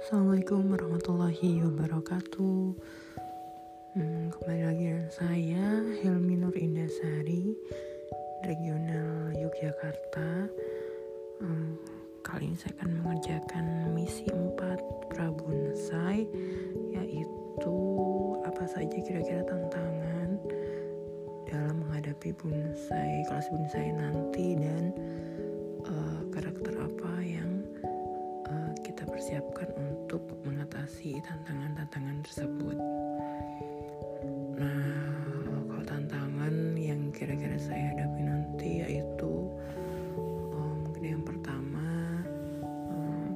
Assalamualaikum warahmatullahi wabarakatuh. Hmm, Kembali lagi dengan saya Helmi Nur Indasari Regional Yogyakarta. Hmm, Kali ini saya akan mengerjakan misi 4 Prabunsai Yaitu apa saja kira-kira tantangan Dalam menghadapi bonsai kelas bonsai nanti Dan uh, kita persiapkan untuk mengatasi tantangan-tantangan tersebut. Nah, kalau tantangan yang kira-kira saya hadapi nanti yaitu um, yang pertama um,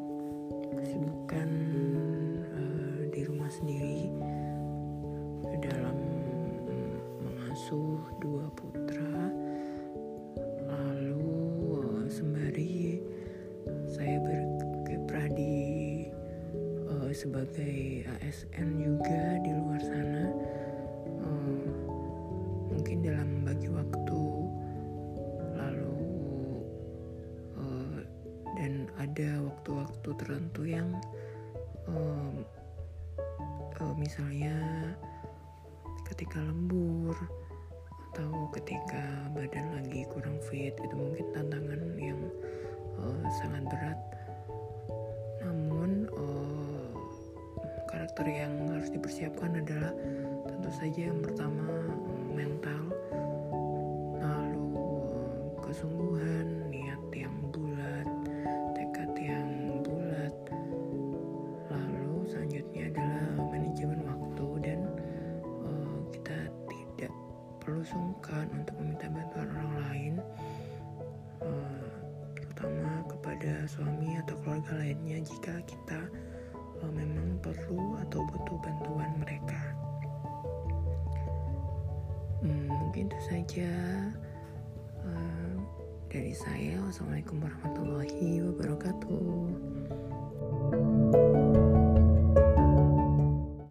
kesibukan uh, di rumah sendiri dalam mengasuh dua putra sebagai ASN juga di luar sana. Uh, mungkin dalam membagi waktu lalu uh, dan ada waktu-waktu tertentu yang uh, uh, misalnya ketika lembur atau ketika badan lagi kurang fit itu mungkin karakter yang harus dipersiapkan adalah tentu saja yang pertama mental lalu uh, kesungguhan niat yang bulat tekad yang bulat. Lalu selanjutnya adalah manajemen waktu dan uh, kita tidak perlu sungkan untuk meminta bantuan orang lain uh, terutama kepada suami atau keluarga lainnya jika kita atau butuh bantuan mereka. Hmm, mungkin itu saja uh, dari saya. Wassalamualaikum warahmatullahi wabarakatuh.